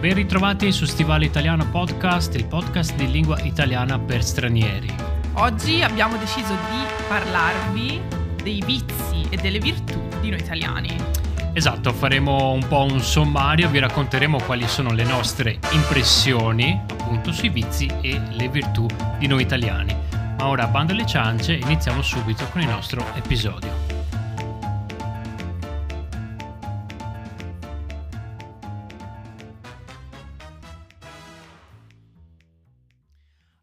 ben ritrovati su Stivale Italiano Podcast, il podcast di lingua italiana per stranieri. Oggi abbiamo deciso di parlarvi dei vizi e delle virtù di noi italiani. Esatto, faremo un po' un sommario, vi racconteremo quali sono le nostre impressioni appunto sui vizi e le virtù di noi italiani. Ma ora bando alle ciance e iniziamo subito con il nostro episodio.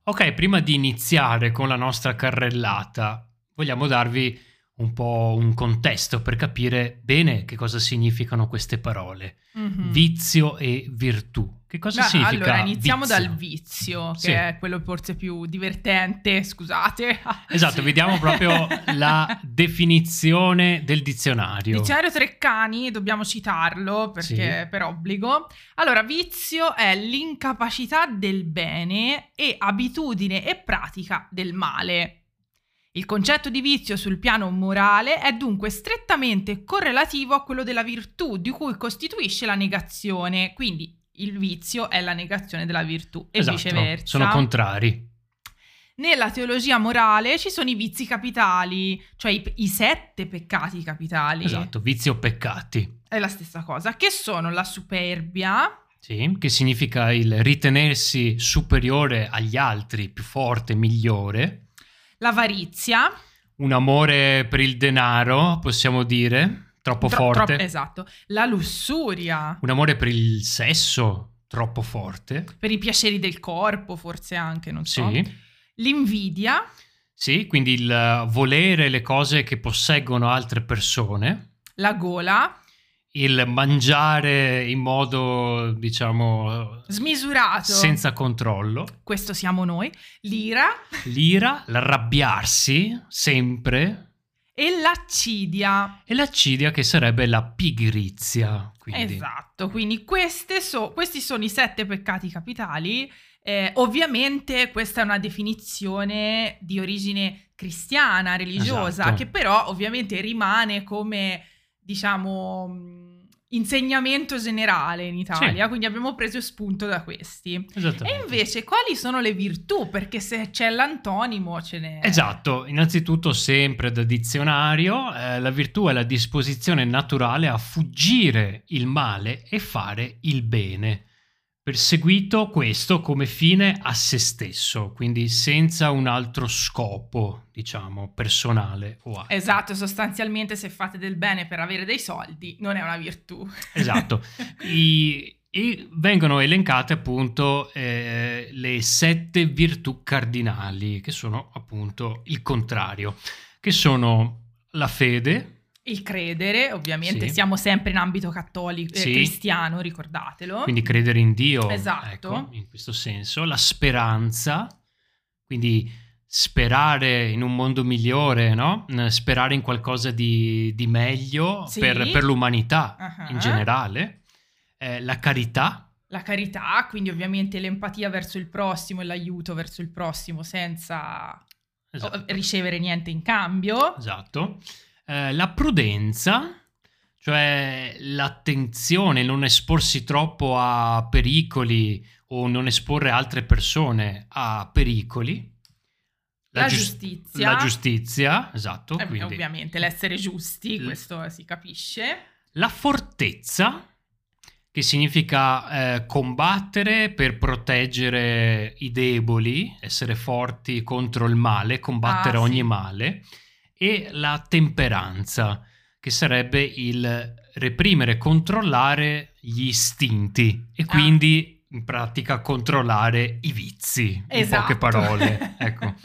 Ok, prima di iniziare con la nostra carrellata, vogliamo darvi un po' un contesto per capire bene che cosa significano queste parole. Mm-hmm. Vizio e virtù. Che cosa Beh, significa? Allora, iniziamo vizio? dal vizio, che Sì. è quello forse più divertente, scusate. Esatto, vediamo proprio la definizione del dizionario. Dizionario Treccani, dobbiamo citarlo perché Sì. per obbligo. Allora, vizio è l'incapacità del bene e abitudine e pratica del male. Il concetto di vizio sul piano morale è dunque strettamente correlativo a quello della virtù, di cui costituisce la negazione. Quindi il vizio è la negazione della virtù e Esatto, viceversa. sono contrari. Nella teologia morale ci sono i vizi capitali, cioè i, i sette peccati capitali. Esatto, vizio o peccati. È la stessa cosa, che sono la superbia, Sì, che significa il ritenersi superiore agli altri, più forte, migliore. l'avarizia, Un amore per il denaro, possiamo dire, troppo tro- forte. tro- esatto, la lussuria, Un amore per il sesso, troppo forte. per i piaceri del corpo forse anche, non so. Sì. L'invidia, Sì, quindi il volere le cose che posseggono altre persone. la gola, Il mangiare in modo, diciamo, smisurato, senza controllo. questo siamo noi, l'ira L'ira, l'arrabbiarsi sempre. E l'accidia. E l'accidia che sarebbe la pigrizia. Quindi. Esatto, quindi so- questi sono i sette peccati capitali. Eh, ovviamente questa è una definizione di origine cristiana, religiosa, Esatto. che però ovviamente rimane come, diciamo, mh, insegnamento generale in Italia, Sì. quindi abbiamo preso spunto da questi. E invece quali sono le virtù? Perché se c'è l'antonimo ce n'è... Esatto, innanzitutto sempre da dizionario, eh, la virtù è la disposizione naturale a fuggire il male e fare il bene, perseguito questo come fine a se stesso, quindi senza un altro scopo, diciamo, personale o altro. Esatto, sostanzialmente se fate del bene per avere dei soldi non è una virtù. Esatto. I- e vengono elencate appunto eh, le sette virtù cardinali, che sono appunto il contrario, che sono la fede, Il credere, ovviamente, Sì. siamo sempre in ambito cattolico, eh, Sì. cristiano, ricordatelo. quindi credere in Dio, Esatto. ecco, in questo senso, la speranza, quindi sperare in un mondo migliore, no? Sperare in qualcosa di, di meglio Sì. per, per l'umanità Ah-ah. in generale, Eh, la carità, La carità, quindi ovviamente l'empatia verso il prossimo e l'aiuto verso il prossimo senza esatto. ricevere niente in cambio. Esatto. Eh, la prudenza, cioè l'attenzione, non esporsi troppo a pericoli o non esporre altre persone a pericoli. La gius- giustizia. La giustizia, esatto. Eh, quindi Ovviamente l'essere giusti, L- questo si capisce. La fortezza, che significa eh, combattere per proteggere i deboli, essere forti contro il male, combattere Ah, ogni sì. male, e la temperanza, che sarebbe il reprimere, controllare gli istinti e Ah. quindi in pratica controllare i vizi, in Esatto. poche parole. Ecco.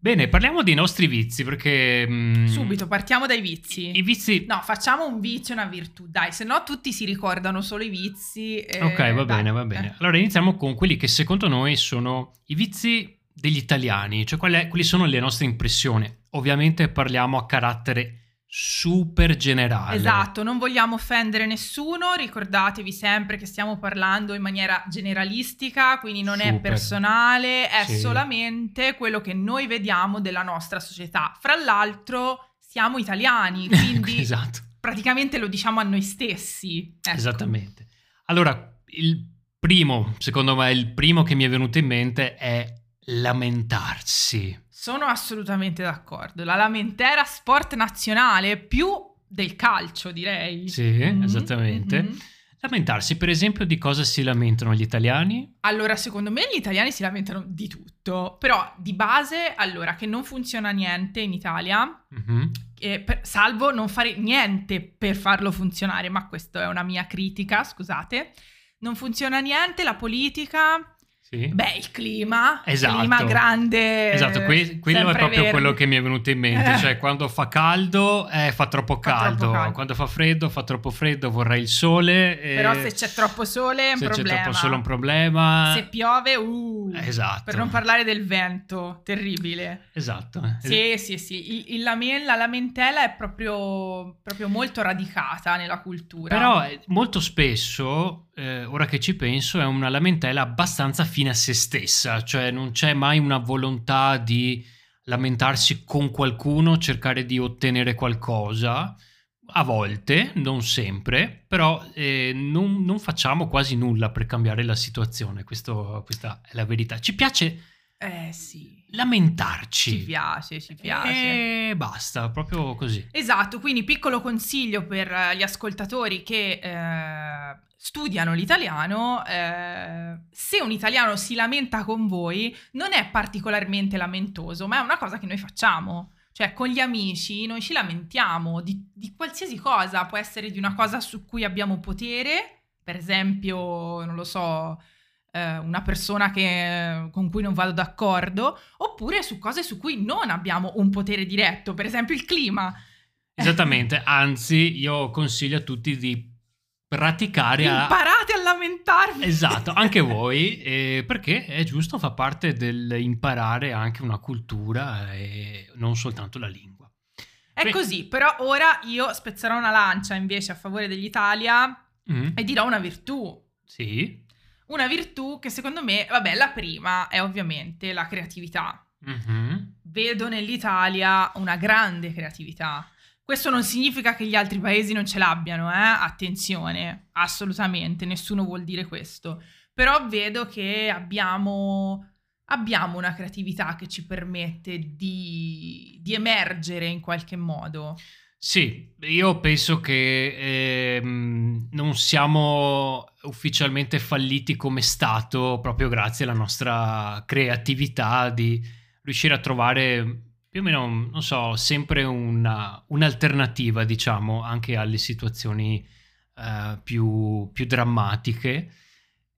Bene, parliamo dei nostri vizi perché... mm, Subito, partiamo dai vizi. I vizi... No, facciamo un vizio e una virtù, dai, se no tutti si ricordano solo i vizi. e- Ok, va dai, bene, va bene. eh. Allora iniziamo con quelli che secondo noi sono i vizi degli italiani, cioè quali, quali sono le nostre impressioni. Ovviamente parliamo a carattere super generale. Esatto, non vogliamo offendere nessuno, ricordatevi sempre che stiamo parlando in maniera generalistica, quindi non è Super. personale, è Sì. solamente quello che noi vediamo della nostra società. Fra l'altro siamo italiani, quindi esatto, praticamente lo diciamo a noi stessi. ecco. esattamente. Allora, il primo, secondo me, il primo che mi è venuto in mente è lamentarsi. Sono assolutamente d'accordo. La lamentela sport nazionale più del calcio, direi. Sì, mm-hmm, esattamente. Mm-hmm. Lamentarsi, per esempio, di cosa si lamentano gli italiani? Allora, secondo me gli italiani si lamentano di tutto, però di base, allora, che non funziona niente in Italia, mm-hmm. per, salvo non fare niente per farlo funzionare, ma questa è una mia critica, scusate. Non funziona niente, la politica, sì. Beh, il clima, esatto. il clima grande. Esatto, que- quello è proprio verde. quello che mi è venuto in mente. Cioè, quando fa caldo, eh, fa, troppo, fa caldo. troppo caldo. Quando fa freddo, fa troppo freddo. Vorrei il sole. Eh, Però se c'è troppo sole è un se problema. Se c'è troppo sole è un problema. Se piove, uh. Esatto. Per non parlare del vento, terribile. Esatto. Sì, sì, sì. Il, il lamen- la lamentela è proprio, proprio molto radicata nella cultura. Però eh, molto spesso, eh, ora che ci penso, è una lamentela abbastanza fine a se stessa, cioè non c'è mai una volontà di lamentarsi con qualcuno, cercare di ottenere qualcosa. A volte, non sempre, però eh, non, non, facciamo quasi nulla per cambiare la situazione, Questo, questa è la verità. Ci piace eh sì. lamentarci. Ci piace, ci piace. E basta, proprio così. Esatto, quindi piccolo consiglio per gli ascoltatori che eh, studiano l'italiano, eh, se un italiano si lamenta con voi, non è particolarmente lamentoso, ma è una cosa che noi facciamo. Cioè, con gli amici noi ci lamentiamo di, di qualsiasi cosa, può essere di una cosa su cui abbiamo potere, per esempio, non lo so, eh, una persona che, con cui non vado d'accordo, oppure su cose su cui non abbiamo un potere diretto, per esempio il clima. Esattamente, anzi io consiglio a tutti di praticare imparate a... a lamentarvi. Esatto anche voi eh, perché è giusto fa parte dell'imparare anche una cultura e non soltanto la lingua. È così però ora io spezzerò una lancia invece a favore dell'Italia mm. e dirò una virtù. Sì. Una virtù che secondo me vabbè la prima è ovviamente la creatività. Mm-hmm. vedo nell'Italia una grande creatività questo non significa che gli altri paesi non ce l'abbiano, eh? attenzione, assolutamente, nessuno vuol dire questo. Però vedo che abbiamo, abbiamo una creatività che ci permette di, di, emergere in qualche modo. Sì, io penso che eh, non siamo ufficialmente falliti come Stato proprio grazie alla nostra creatività di riuscire a trovare più o meno, non so, sempre una, un'alternativa, diciamo, anche alle situazioni uh, più, più, drammatiche.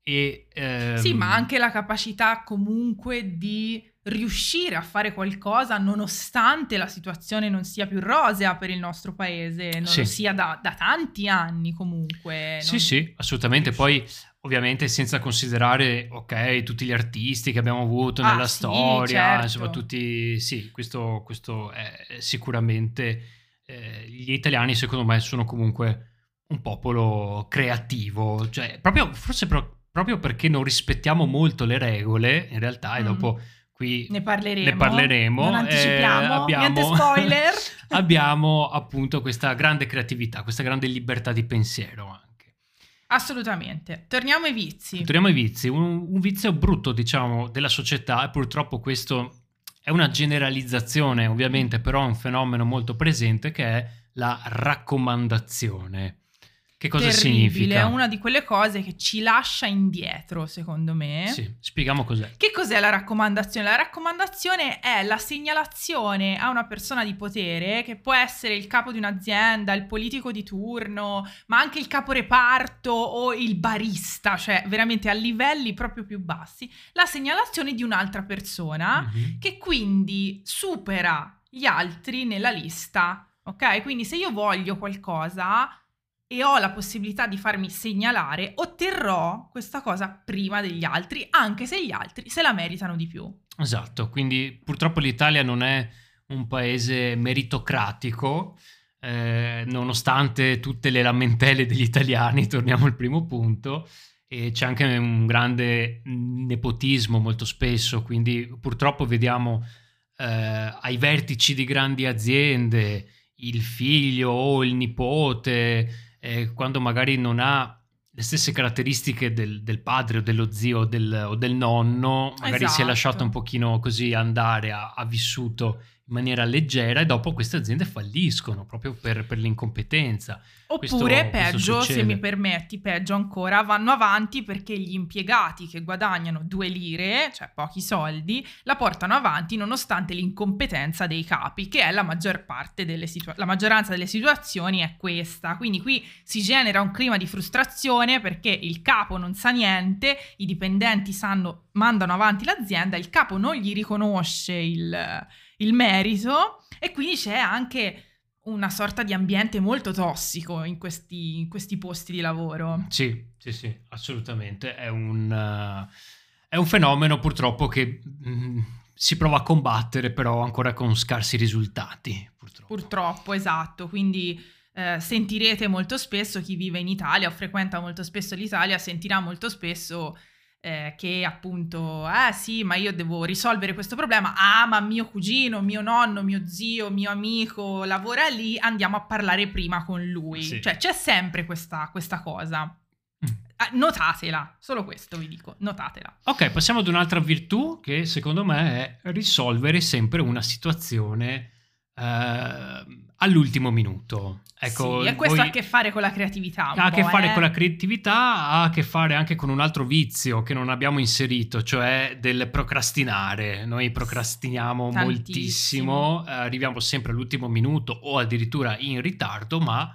E, um... Sì, ma anche la capacità comunque di riuscire a fare qualcosa nonostante la situazione non sia più rosea per il nostro paese, non sì. lo sia da, da, tanti anni comunque. Sì, sì, assolutamente. Poi ovviamente senza considerare, ok, tutti gli artisti che abbiamo avuto ah, nella sì, storia, certo. insomma, tutti, sì, questo, questo è sicuramente, eh, gli italiani secondo me sono comunque un popolo creativo, cioè proprio, forse pro- proprio perché non rispettiamo molto le regole, in realtà, mm. e dopo qui ne parleremo. Ne parleremo. Non anticipiamo, eh, abbiamo, niente spoiler. abbiamo appunto questa grande creatività, questa grande libertà di pensiero. Assolutamente. Torniamo ai vizi. Torniamo ai vizi. Un, un vizio brutto, diciamo, della società e purtroppo questo è una generalizzazione, ovviamente, però è un fenomeno molto presente che è la raccomandazione. Che cosa Terribile, significa? È una di quelle cose che ci lascia indietro, secondo me. Sì, spieghiamo cos'è. Che cos'è la raccomandazione? La raccomandazione è la segnalazione a una persona di potere, che può essere il capo di un'azienda, il politico di turno, ma anche il caporeparto o il barista, cioè veramente a livelli proprio più bassi, la segnalazione di un'altra persona mm-hmm. che quindi supera gli altri nella lista. Ok? Quindi se io voglio qualcosa e ho la possibilità di farmi segnalare, otterrò questa cosa prima degli altri, anche se gli altri se la meritano di più. Esatto, quindi purtroppo l'Italia non è un paese meritocratico, eh, nonostante tutte le lamentele degli italiani, torniamo al primo punto, e c'è anche un grande nepotismo molto spesso, quindi purtroppo vediamo eh, ai vertici di grandi aziende il figlio o il nipote eh, quando magari non ha le stesse caratteristiche del, del padre o dello zio o del, o del nonno, magari esatto. si è lasciato Esatto. un pochino così andare, ha, ha vissuto in maniera leggera e dopo queste aziende falliscono proprio per, per l'incompetenza. Oppure, Questo- questo peggio, se succede. mi permetti, peggio ancora, vanno avanti perché gli impiegati che guadagnano due lire, cioè pochi soldi, la portano avanti nonostante l'incompetenza dei capi, che è la maggior parte delle situazioni, la maggioranza delle situazioni è questa. Quindi qui si genera un clima di frustrazione perché il capo non sa niente, i dipendenti sanno, mandano avanti l'azienda, il capo non gli riconosce il, il merito e quindi c'è anche una sorta di ambiente molto tossico in questi, in questi posti di lavoro. Sì, sì, sì, assolutamente. È un, eh, è un fenomeno purtroppo che mm, si prova a combattere, però ancora con scarsi risultati, purtroppo. Purtroppo, esatto. Quindi eh, sentirete molto spesso chi vive in Italia o frequenta molto spesso l'Italia, sentirà molto spesso eh, che appunto, eh sì, ma io devo risolvere questo problema. Ah, ma mio cugino, mio nonno, mio zio, mio amico lavora lì, andiamo a parlare prima con lui. Sì. Cioè c'è sempre questa, questa cosa. Mm. Ah, notatela, solo questo vi dico, notatela. Ok, passiamo ad un'altra virtù che secondo me è risolvere sempre una situazione eh, all'ultimo minuto. Ecco, sì, e questo voi- ha a che fare con la creatività. ha a che fare eh. con la creatività, ha a che fare anche con un altro vizio che non abbiamo inserito, cioè del procrastinare. Noi procrastiniamo Tantissimo. moltissimo, eh, arriviamo sempre all'ultimo minuto o addirittura in ritardo, ma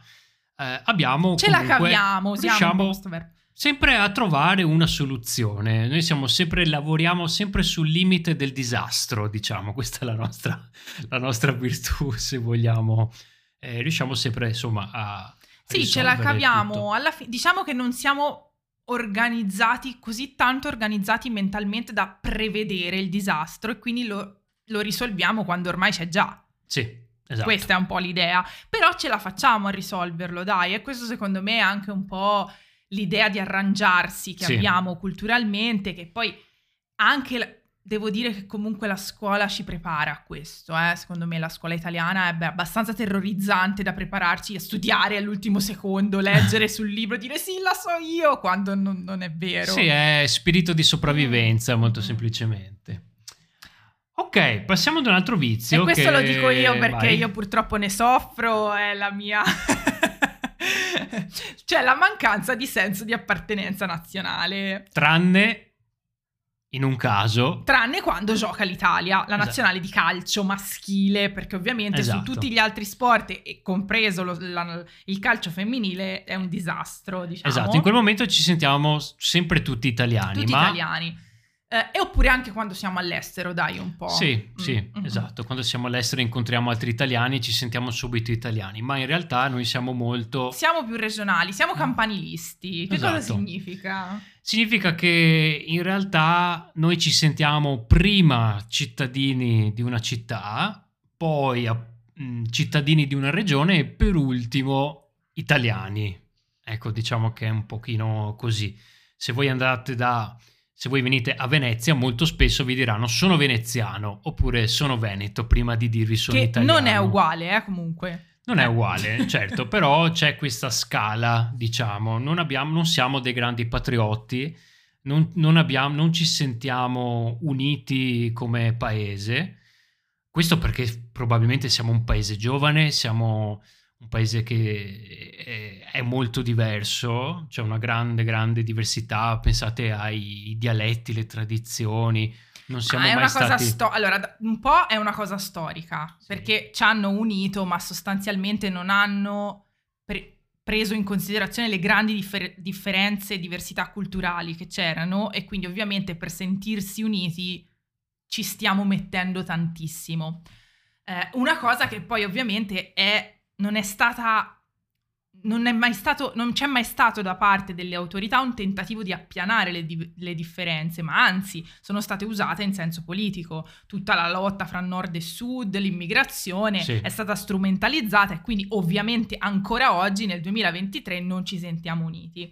eh, abbiamo Ce la comunque- caviamo, un po' riusciamo questo verbo. Sempre a trovare una soluzione. Noi siamo sempre, lavoriamo sempre sul limite del disastro, diciamo, questa è la nostra, la nostra virtù, se vogliamo. Eh, riusciamo sempre, insomma, a... Sì, ce la caviamo. Alla fi- diciamo che non siamo organizzati, così tanto organizzati mentalmente da prevedere il disastro e quindi lo, lo risolviamo quando ormai c'è già. Sì, esatto. Questa è un po' l'idea. Però ce la facciamo a risolverlo, dai. E questo secondo me è anche un po' l'idea di arrangiarsi che Sì. abbiamo culturalmente, che poi anche... la- Devo dire che comunque la scuola ci prepara a questo, eh. secondo me la scuola italiana è beh, abbastanza terrorizzante da prepararci a studiare all'ultimo secondo, leggere sul libro, dire sì, la so io, quando non, non è vero. Sì, è spirito di sopravvivenza, molto Mm. semplicemente. Ok, passiamo ad un altro vizio. E questo che- lo dico io perché vai. io purtroppo ne soffro, è la mia... cioè la mancanza di senso di appartenenza nazionale. Tranne in un caso... Tranne quando gioca l'Italia, la Esatto. nazionale di calcio maschile, perché ovviamente Esatto. su tutti gli altri sport, e compreso lo- la- il calcio femminile, è un disastro, diciamo. Esatto, in quel momento ci sentiamo sempre tutti italiani. Tutti ma... italiani. Eh, e oppure anche quando siamo all'estero, dai, un po'. Sì, sì, Mm, mm, esatto. Quando siamo all'estero incontriamo altri italiani ci sentiamo subito italiani, ma in realtà noi siamo molto... Siamo più regionali, siamo campanilisti. Che cosa Esatto. significa? Significa che in realtà noi ci sentiamo prima cittadini di una città, poi mh, cittadini di una regione e per ultimo italiani. Ecco, diciamo che è un pochino così. Se voi andate da... Se voi venite a Venezia, molto spesso vi diranno sono veneziano oppure sono veneto prima di dirvi sono che italiano. non è uguale, eh, comunque. Non è Eh. uguale, certo, però c'è questa scala, diciamo, non, abbiamo, non siamo dei grandi patriotti, non, non abbiamo, non ci sentiamo uniti come paese, questo perché probabilmente siamo un paese giovane, siamo un paese che è, molto diverso, c'è una grande, grande diversità, pensate ai dialetti, le tradizioni, non siamo Ah, è mai una cosa stati... sto- allora, un po' è una cosa storica, perché ci hanno unito, ma sostanzialmente non hanno pre- preso in considerazione le grandi differ- differenze e diversità culturali che c'erano e quindi ovviamente per sentirsi uniti ci stiamo mettendo tantissimo. Eh, una cosa che poi ovviamente è, non è stata non, è mai stato, non c'è mai stato da parte delle autorità un tentativo di appianare le, di- le differenze, ma anzi sono state usate in senso politico. Tutta la lotta fra nord e sud, l'immigrazione Sì. è stata strumentalizzata e quindi ovviamente ancora oggi nel 2023 non ci sentiamo uniti.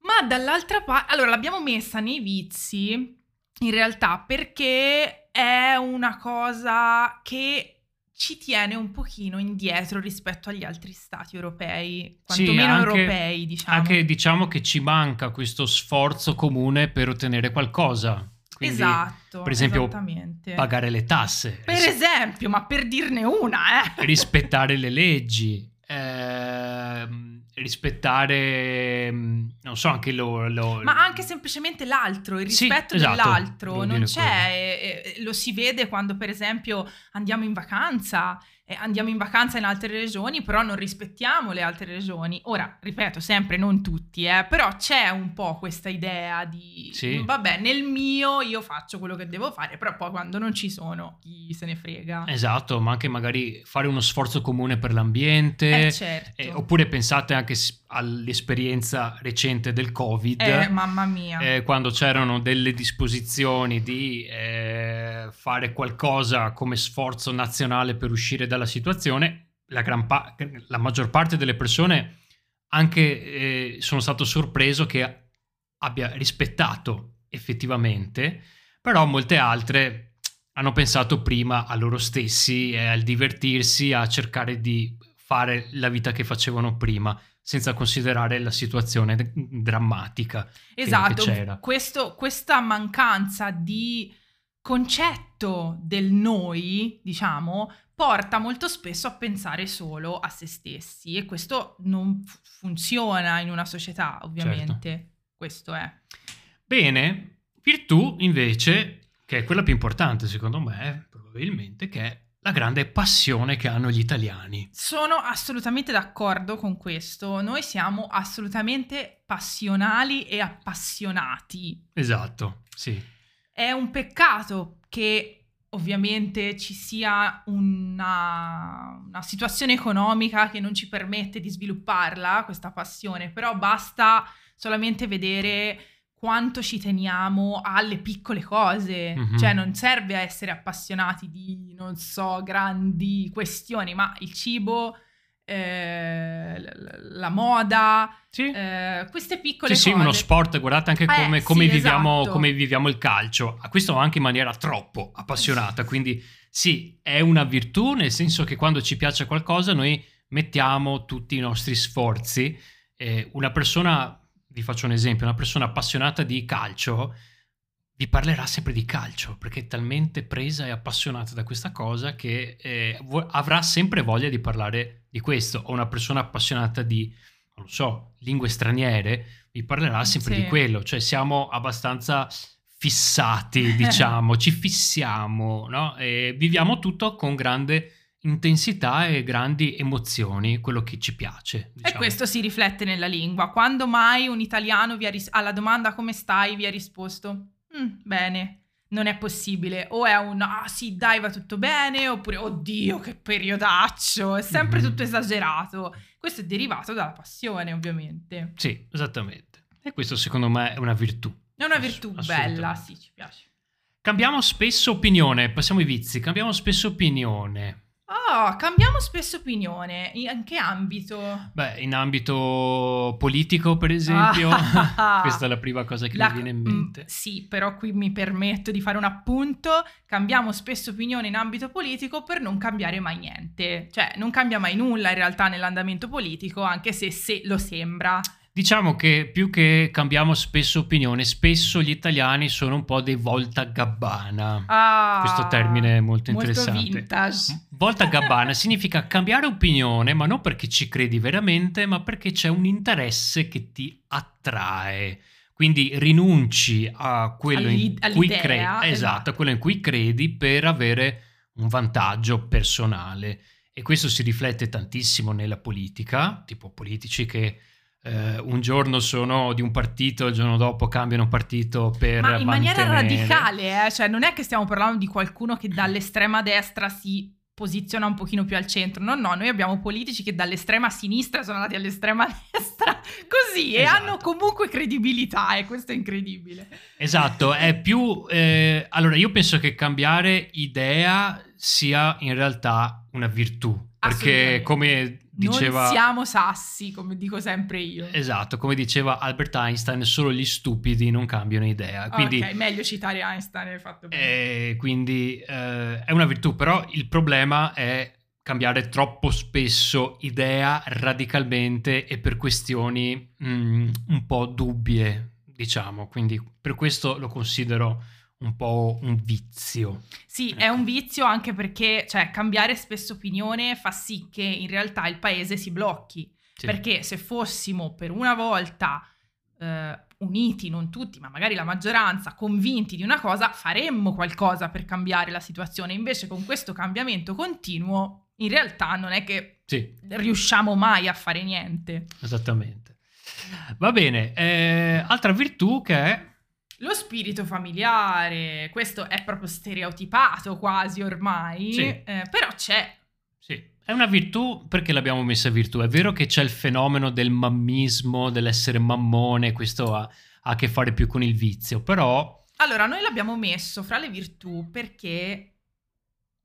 Ma dall'altra parte, allora l'abbiamo messa nei vizi in realtà perché è una cosa che ci tiene un pochino indietro rispetto agli altri stati europei, Sì, quantomeno anche- europei, diciamo. Anche diciamo che ci manca questo sforzo comune per ottenere qualcosa. Quindi esatto, per esempio, pagare le tasse, Per ris- esempio, ma per dirne una, eh. rispettare le leggi, ehm, rispettare, mm, non so, anche lo... lo- Ma anche semplicemente l'altro, il Sì, rispetto esatto, dell'altro, non c'è, eh, eh, lo si vede quando per esempio andiamo in vacanza, andiamo in vacanza in altre regioni, però non rispettiamo le altre regioni. Ora, ripeto, sempre non tutti, eh, però c'è un po' questa idea di, Sì. vabbè, nel mio io faccio quello che devo fare, però poi quando non ci sono, chi se ne frega. Esatto, ma anche magari fare uno sforzo comune per l'ambiente. Eh, certo. eh, oppure pensate anche all'esperienza recente del Covid. Eh, mamma mia. eh, quando c'erano delle disposizioni di eh, fare qualcosa come sforzo nazionale per uscire dalla situazione, la, gran pa- la maggior parte delle persone anche eh, sono stato sorpreso che abbia rispettato effettivamente, però molte altre hanno pensato prima a loro stessi, e al divertirsi, a cercare di fare la vita che facevano prima, senza considerare la situazione drammatica. Esatto, c'era. questo- questa mancanza di concetto del noi, diciamo, porta molto spesso a pensare solo a se stessi e questo non fu- funziona in una società, ovviamente. Certo. Questo è. Bene, virtù invece, che è quella più importante secondo me, probabilmente, che è la grande passione che hanno gli italiani. Sono assolutamente d'accordo con questo. Noi siamo assolutamente passionali e appassionati. Esatto, sì. È un peccato che ovviamente ci sia una, una situazione economica che non ci permette di svilupparla, questa passione, però basta solamente vedere quanto ci teniamo alle piccole cose, Mhm. cioè non serve essere appassionati di, non so, grandi questioni, ma il cibo, eh, l- la moda, Sì, eh, queste piccole sì, sì, cose. uno sport, guardate anche Eh, come, sì, come viviamo, esatto. come viviamo il calcio. A questo anche in maniera troppo appassionata, quindi sì, è una virtù, nel senso che quando ci piace qualcosa noi mettiamo tutti i nostri sforzi. Eh, una persona, vi faccio un esempio, una persona appassionata di calcio vi parlerà sempre di calcio perché è talmente presa e appassionata da questa cosa che eh, vo- avrà sempre voglia di parlare di questo. O una persona appassionata di, non lo so, lingue straniere vi parlerà sempre Sì. di quello. Cioè siamo abbastanza fissati, diciamo, ci fissiamo, no? E viviamo tutto con grande intensità e grandi emozioni, quello che ci piace. E diciamo. questo si riflette nella lingua. Quando mai un italiano vi ha ris- alla domanda come stai vi ha risposto "Mm, bene, non è possibile. O è un ah sì dai va tutto bene oppure oddio che periodaccio, è sempre Mhm. tutto esagerato. Questo è derivato dalla passione ovviamente. Sì, esattamente. E questo secondo me è una virtù. È una Ass- virtù assolutamente. bella, sì ci piace. Cambiamo spesso opinione, passiamo ai vizi, cambiamo spesso opinione. Oh, cambiamo spesso opinione. In che ambito? Beh, in ambito politico, per esempio, Ah. questa è la prima cosa che La- mi viene in mm, mente. sì, però qui mi permetto di fare un appunto. Cambiamo spesso opinione in ambito politico per non cambiare mai niente. Cioè, non cambia mai nulla in realtà nell'andamento politico, anche se, se lo sembra. Diciamo che più che cambiamo spesso opinione, spesso gli italiani sono un po' dei voltagabbana. Ah, Questo termine è molto molto interessante. vintage. Volta gabbana significa cambiare opinione, ma non perché ci credi veramente, ma perché c'è un interesse che ti attrae. Quindi rinunci a quello in All'i- cui all'idea, credi, esatto. esatto, a quello in cui credi per avere un vantaggio personale. E questo si riflette tantissimo nella politica, tipo politici che eh, un giorno sono di un partito, il giorno dopo cambiano partito per Ma in maniera mantenere- radicale, eh? cioè non è che stiamo parlando di qualcuno che dall'estrema destra si posiziona un pochino più al centro. No, no, noi abbiamo politici che dall'estrema sinistra sono andati all'estrema destra così e Esatto. hanno comunque credibilità e questo è incredibile. Esatto, è più... eh, allora, io penso che cambiare idea sia in realtà una virtù, perché come diceva... Non siamo sassi, come dico sempre io. Esatto, come diceva Albert Einstein, solo gli stupidi non cambiano idea. Quindi, ok, meglio citare Einstein, hai fatto bene. Eh, quindi eh, è una virtù, però il problema è cambiare troppo spesso idea radicalmente e per questioni mm, un po' dubbie, diciamo. Quindi per questo lo considero un po' un vizio. Sì, ecco. è un vizio anche perché cioè, cambiare spesso opinione fa sì che in realtà il paese si blocchi. Sì. Perché se fossimo per una volta eh, uniti, non tutti, ma magari la maggioranza, convinti di una cosa, faremmo qualcosa per cambiare la situazione. Invece con questo cambiamento continuo, in realtà non è che sì. riusciamo mai a fare niente. Esattamente. Va bene, eh, altra virtù che è lo spirito familiare, questo è proprio stereotipato quasi ormai, sì. eh, però c'è. Sì, è una virtù perché l'abbiamo messa virtù. È vero che c'è il fenomeno del mammismo, dell'essere mammone, questo ha, ha a che fare più con il vizio, però... Allora, noi l'abbiamo messo fra le virtù perché...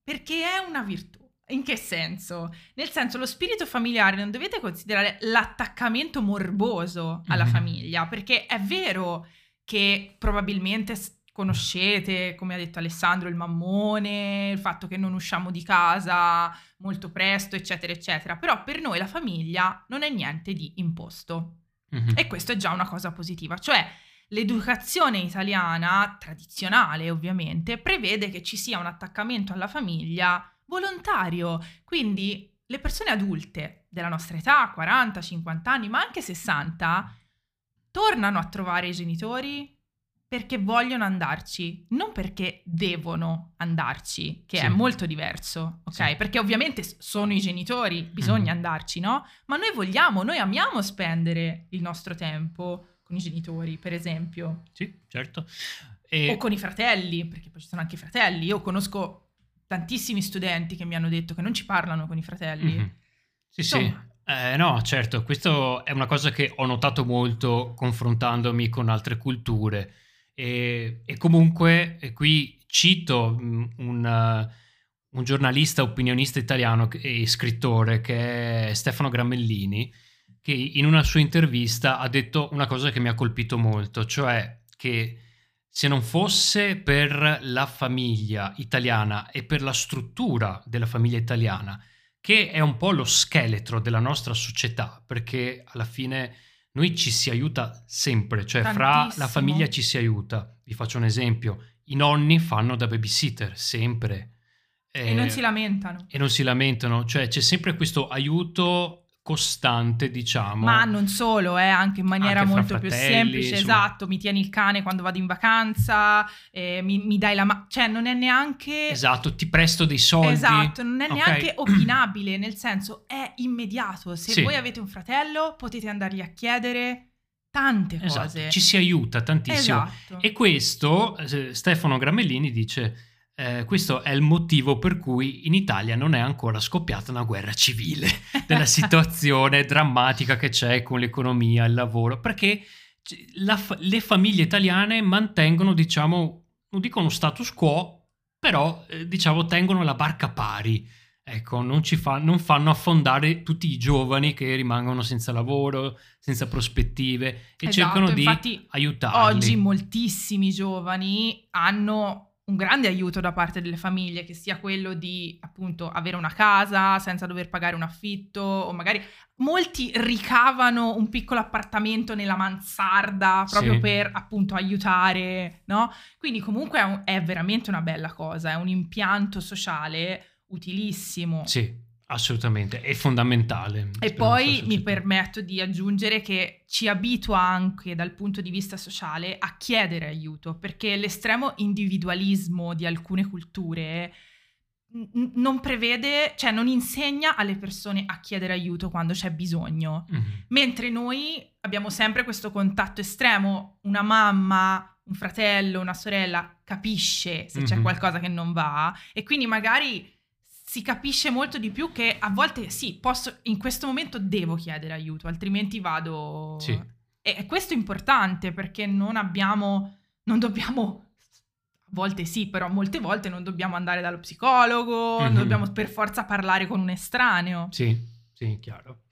perché è una virtù. In che senso? Nel senso, lo spirito familiare non dovete considerare l'attaccamento morboso alla mm-hmm. famiglia, perché è vero che probabilmente conoscete, come ha detto Alessandro, il mammone, il fatto che non usciamo di casa molto presto, eccetera, eccetera. Però per noi la famiglia non è niente di imposto. Mm-hmm. E questo è già una cosa positiva. Cioè, l'educazione italiana, tradizionale ovviamente, prevede che ci sia un attaccamento alla famiglia volontario. Quindi le persone adulte della nostra età, 40, 50 anni, ma anche 60, tornano a trovare i genitori perché vogliono andarci, non perché devono andarci, che sì. è molto diverso, ok? Sì. Perché ovviamente sono i genitori, bisogna mm andarci, no? Ma noi vogliamo, noi amiamo spendere il nostro tempo con i genitori, per esempio. Sì, certo. E... O con i fratelli, perché poi ci sono anche i fratelli. Io conosco tantissimi studenti che mi hanno detto che non ci parlano con i fratelli. Mm-hmm. Sì, Insomma, sì. Eh, no, certo, questo è una cosa che ho notato molto confrontandomi con altre culture. E, e comunque, e qui cito un, un, giornalista opinionista italiano e scrittore che è Stefano Gramellini, che in una sua intervista ha detto una cosa che mi ha colpito molto, cioè che se non fosse per la famiglia italiana e per la struttura della famiglia italiana, che è un po' lo scheletro della nostra società, perché alla fine noi ci si aiuta sempre, cioè Tantissimo. fra la famiglia ci si aiuta. Vi faccio un esempio, i nonni fanno da babysitter, sempre. E, e non si lamentano. E non si lamentano, cioè c'è sempre questo aiuto costante, diciamo. Ma non solo, eh, anche in maniera anche molto fratelli, più semplice, insomma. esatto, mi tieni il cane quando vado in vacanza, eh, mi, mi, dai la mano, cioè non è neanche... Esatto, ti presto dei soldi. Esatto, non è okay. neanche opinabile, nel senso è immediato. Se sì. voi avete un fratello potete andargli a chiedere tante esatto. cose. Esatto. Ci si aiuta tantissimo. Esatto. E questo, eh, Stefano Gramellini dice eh, questo è il motivo per cui in Italia non è ancora scoppiata una guerra civile della situazione drammatica che c'è con l'economia, il lavoro, perché la, le famiglie italiane mantengono, diciamo, non dico uno status quo, però eh, diciamo tengono la barca pari. Ecco, non, fa, non, fanno affondare tutti i giovani che rimangono senza lavoro, senza prospettive e esatto, cercano di aiutarli. Oggi moltissimi giovani hanno un grande aiuto da parte delle famiglie, che sia quello di appunto avere una casa senza dover pagare un affitto o magari molti ricavano un piccolo appartamento nella mansarda proprio sì. per appunto aiutare, no? Quindi comunque è, un, è veramente una bella cosa, è un impianto sociale utilissimo. Sì. Assolutamente, è fondamentale. E poi mi permetto di aggiungere che ci abitua anche dal punto di vista sociale a chiedere aiuto, perché l'estremo individualismo di alcune culture n- non prevede, cioè non insegna alle persone a chiedere aiuto quando c'è bisogno, mm-hmm. mentre noi abbiamo sempre questo contatto estremo, una mamma, un fratello, una sorella capisce se mm-hmm. c'è qualcosa che non va e quindi magari si capisce molto di più che a volte sì, posso, in questo momento devo chiedere aiuto, altrimenti vado... Sì. E questo è importante perché non abbiamo, non dobbiamo, a volte sì, però molte volte non dobbiamo andare dallo psicologo, mm-hmm. non dobbiamo per forza parlare con un estraneo. Sì, Sì, chiaro.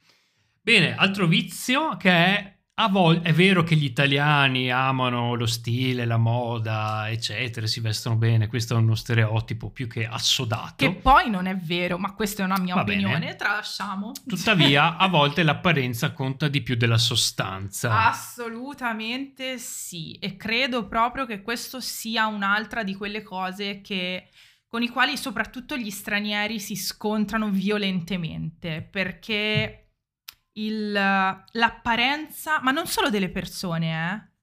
Bene, altro vizio che è a volte è vero che gli italiani amano lo stile, la moda, eccetera, si vestono bene, questo è uno stereotipo più che assodato. Che poi non è vero, ma questa è una mia Va opinione, bene. tralasciamo. Tuttavia, a volte l'apparenza conta di più della sostanza. Assolutamente sì, e credo proprio che questo sia un'altra di quelle cose che con i quali soprattutto gli stranieri si scontrano violentemente, perché il- l'apparenza, ma non solo delle persone, eh,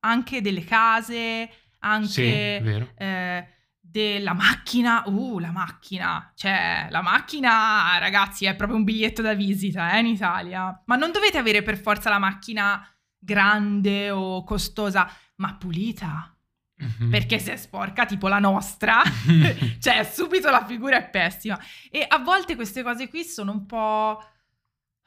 anche delle case, anche Sì, eh, della macchina. Uh, la macchina. Cioè, la macchina, ragazzi, è proprio un biglietto da visita eh, in Italia. Ma non dovete avere per forza la macchina grande o costosa, ma pulita. Mhm. Perché se è sporca, tipo la nostra, cioè subito la figura è pessima. E a volte queste cose qui sono un po'.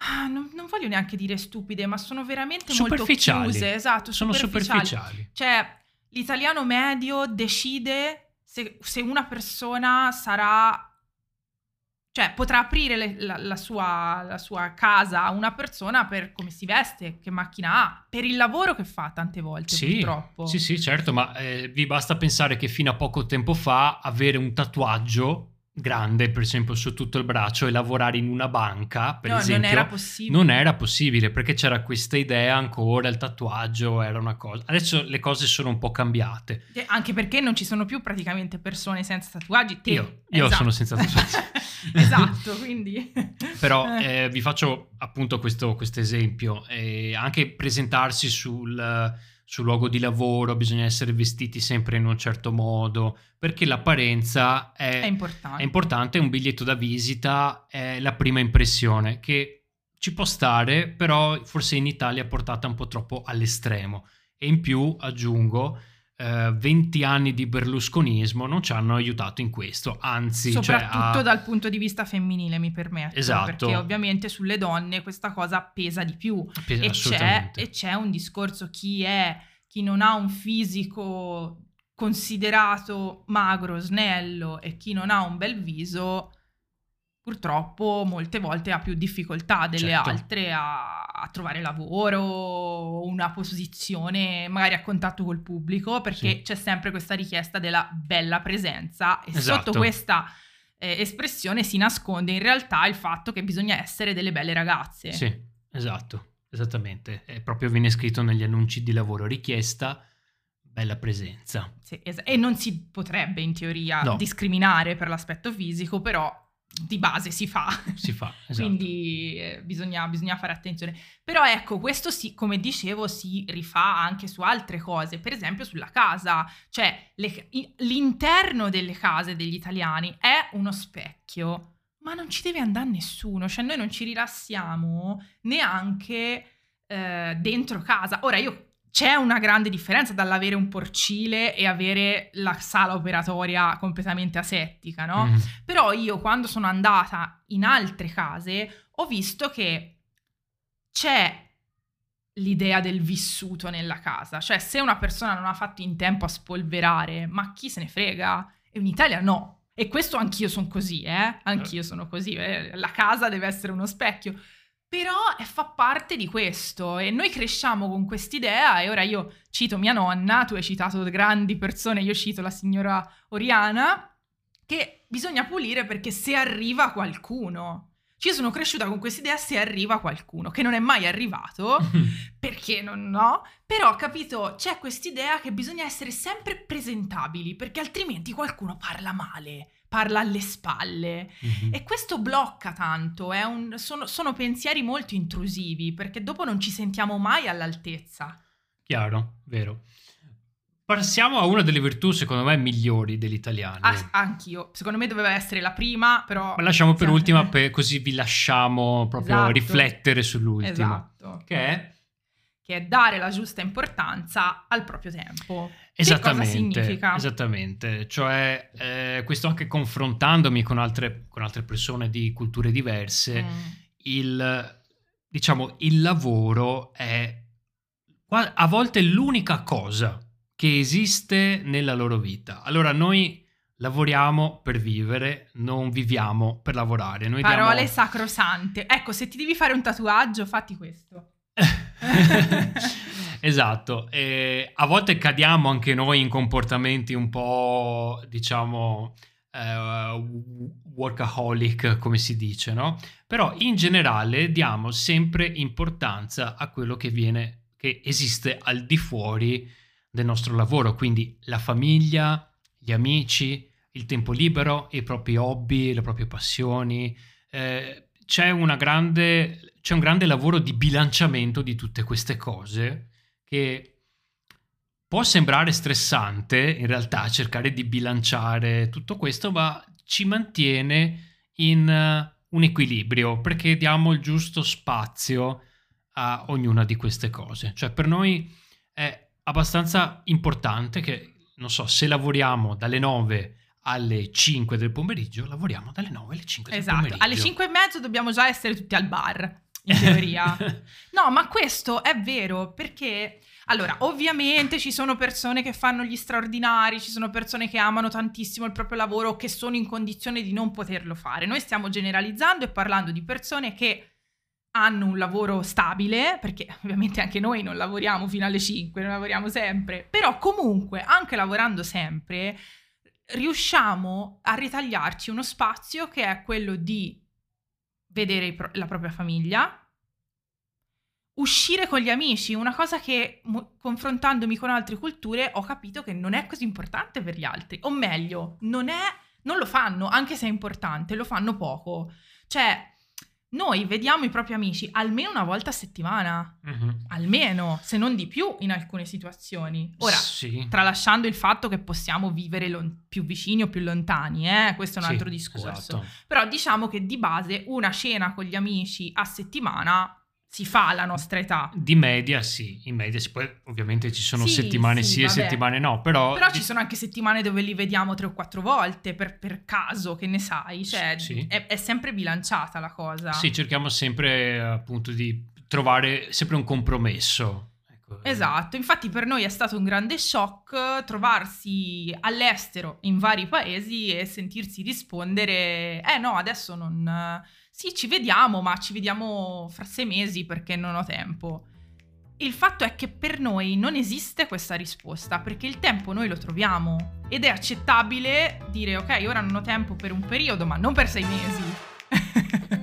Ah, Non, non voglio neanche dire stupide, ma sono veramente molto Superficiali. chiuse. Esatto, Sono superficiali. cioè, l'italiano medio decide se, se una persona sarà. Cioè, potrà aprire le- la, la sua, la sua casa a una persona per come si veste, che macchina ha, per il lavoro che fa tante volte, Sì, purtroppo. sì, sì, certo, ma eh, vi basta pensare che fino a poco tempo fa avere un tatuaggio grande, per esempio, su tutto il braccio e lavorare in una banca, per No, esempio, non era possibile. non era possibile perché c'era questa idea ancora, il tatuaggio era una cosa. Adesso le cose sono un po' cambiate. Eh, Anche perché non ci sono più praticamente persone senza tatuaggi. Te. Io- io Esatto. sono senza tatuaggi. esatto, quindi... Però Eh. eh, vi faccio appunto questo esempio. Eh, anche presentarsi sul, sul luogo di lavoro bisogna essere vestiti sempre in un certo modo, perché l'apparenza è, È importante. è importante, un biglietto da visita, è la prima impressione che ci può stare, però forse in Italia è portata un po' troppo all'estremo. E in più, aggiungo, eh, 20 anni di berlusconismo non ci hanno aiutato in questo, anzi... cioè, Soprattutto ha- dal punto di vista femminile, mi permetto. Esatto. Perché ovviamente sulle donne questa cosa pesa di più. Pe- E c'è, e c'è un discorso chi è, chi non ha un fisico considerato magro, snello e chi non ha un bel viso, purtroppo molte volte ha più difficoltà delle Certo. altre a, a trovare lavoro, una posizione magari a contatto col pubblico, perché Sì. c'è sempre questa richiesta della bella presenza e Esatto. sotto questa eh, espressione si nasconde in realtà il fatto che bisogna essere delle belle ragazze. Sì, esatto, esattamente. È proprio viene scritto negli annunci di lavoro richiesta bella presenza. Sì, es- e non si potrebbe in teoria No. discriminare per l'aspetto fisico, però di base si fa. Si fa, esatto. Quindi eh, bisogna, bisogna fare attenzione. Però ecco, questo si, come dicevo, si rifà anche su altre cose, per esempio sulla casa. Cioè, le- l'interno delle case degli italiani è uno specchio, ma non ci deve andare nessuno. Cioè, noi non ci rilassiamo neanche eh, dentro casa. Ora, io c'è una grande differenza dall'avere un porcile e avere la sala operatoria completamente asettica, no? Mm, Però io quando sono andata in altre case ho visto che c'è l'idea del vissuto nella casa. Cioè se una persona non ha fatto in tempo a spolverare, ma chi se ne frega? E in Italia no. E questo anch'io sono così, eh? Anch'io sono così. eh, La casa deve essere uno specchio. Però eh, fa parte di questo e noi cresciamo con quest'idea e ora io cito mia nonna, tu hai citato grandi persone, io cito la signora Oriana, che bisogna pulire perché se arriva qualcuno. Cioè, Io sono cresciuta con quest'idea se arriva qualcuno, che non è mai arrivato, perché non no, però ho capito, c'è quest'idea che bisogna essere sempre presentabili, perché altrimenti qualcuno parla male, parla alle spalle. mhm. E questo blocca tanto, è un- sono, sono pensieri molto intrusivi, perché dopo non ci sentiamo mai all'altezza. Chiaro, vero. Passiamo a una delle virtù, secondo me, migliori degli italiani. Ah, anch'io, secondo me doveva essere la prima, però... Ma lasciamo per ultima, per- così vi lasciamo proprio Esatto. riflettere sull'ultima. Esatto. Che è Che è dare la giusta importanza al proprio tempo. Esattamente, Che cosa significa? esattamente. Cioè, eh, questo anche confrontandomi con altre, con altre persone di culture diverse, Mm. il, diciamo, il lavoro è a volte l'unica cosa che esiste nella loro vita. Allora, noi lavoriamo per vivere, non viviamo per lavorare. Noi Parole diamo... sacrosante. Ecco, se ti devi fare un tatuaggio, fatti questo. esatto, e a volte cadiamo anche noi in comportamenti un po', diciamo, uh, workaholic, come si dice, no? Però in generale diamo sempre importanza a quello che viene, che esiste al di fuori del nostro lavoro, quindi la famiglia, gli amici, il tempo libero, i propri hobby, le proprie passioni. Eh, c'è, grande, c'è un grande lavoro di bilanciamento di tutte queste cose che può sembrare stressante in realtà cercare di bilanciare tutto questo, ma ci mantiene in uh, un equilibrio perché diamo il giusto spazio a ognuna di queste cose. Cioè per noi è abbastanza importante che, non so, se lavoriamo dalle 9 alle 5 del pomeriggio, lavoriamo dalle 9 alle 5 esatto. del pomeriggio. Alle 5 e mezzo dobbiamo già essere tutti al bar, in teoria. no, ma questo è vero perché... Allora, ovviamente ci sono persone che fanno gli straordinari, ci sono persone che amano tantissimo il proprio lavoro, che sono in condizione di non poterlo fare. Noi stiamo generalizzando e parlando di persone che hanno un lavoro stabile, perché ovviamente anche noi non lavoriamo fino alle 5, non lavoriamo sempre, però comunque anche lavorando sempre riusciamo a ritagliarci uno spazio che è quello di vedere pro- la propria famiglia, uscire con gli amici, una cosa che mo- confrontandomi con altre culture ho capito che non è così importante per gli altri, o meglio, non è non lo fanno, anche se è importante, lo fanno poco. Cioè, noi vediamo i propri amici almeno una volta a settimana, uh-huh. almeno, se non di più in alcune situazioni. Ora, sì. tralasciando il fatto che possiamo vivere lon- più vicini o più lontani, eh? questo è un sì, altro discorso. Esatto. Però diciamo che di base una cena con gli amici a settimana si fa alla nostra età. Di media sì, in media sì, poi ovviamente ci sono sì, settimane sì, sì e settimane no, però... Però ci sono anche settimane dove li vediamo tre o quattro volte per, per caso, che ne sai, cioè sì. è, è, sempre bilanciata la cosa. Sì, cerchiamo sempre appunto di trovare sempre un compromesso. Ecco. Esatto, infatti per noi è stato un grande shock trovarsi all'estero in vari paesi e sentirsi rispondere, eh no, adesso non sì, ci vediamo, ma ci vediamo fra sei mesi perché non ho tempo. Il fatto è che per noi non esiste questa risposta, perché il tempo noi lo troviamo ed è accettabile dire ok, ora non ho tempo per un periodo, ma non per sei mesi.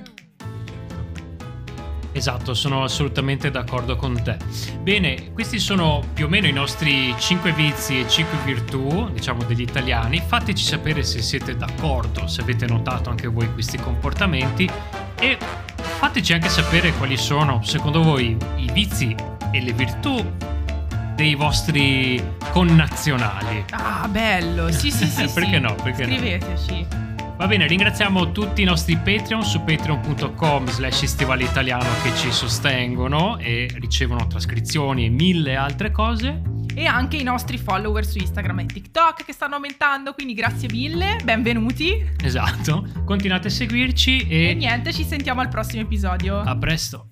Esatto, sono assolutamente d'accordo con te. Bene, questi sono più o meno i nostri 5 vizi e 5 virtù, diciamo degli italiani. Fateci sapere se siete d'accordo, se avete notato anche voi questi comportamenti e fateci anche sapere quali sono, secondo voi, i vizi e le virtù dei vostri connazionali. Ah, bello! Sì, sì, sì. Perché sì. no? Perché Scriveteci. No? Va bene, ringraziamo tutti i nostri Patreon su patreon.com slash stivale italiano che ci sostengono e ricevono trascrizioni e mille altre cose. E anche i nostri follower su Instagram e TikTok che stanno aumentando, quindi grazie mille, benvenuti. Esatto, continuate a seguirci e... E niente, ci sentiamo al prossimo episodio. A presto.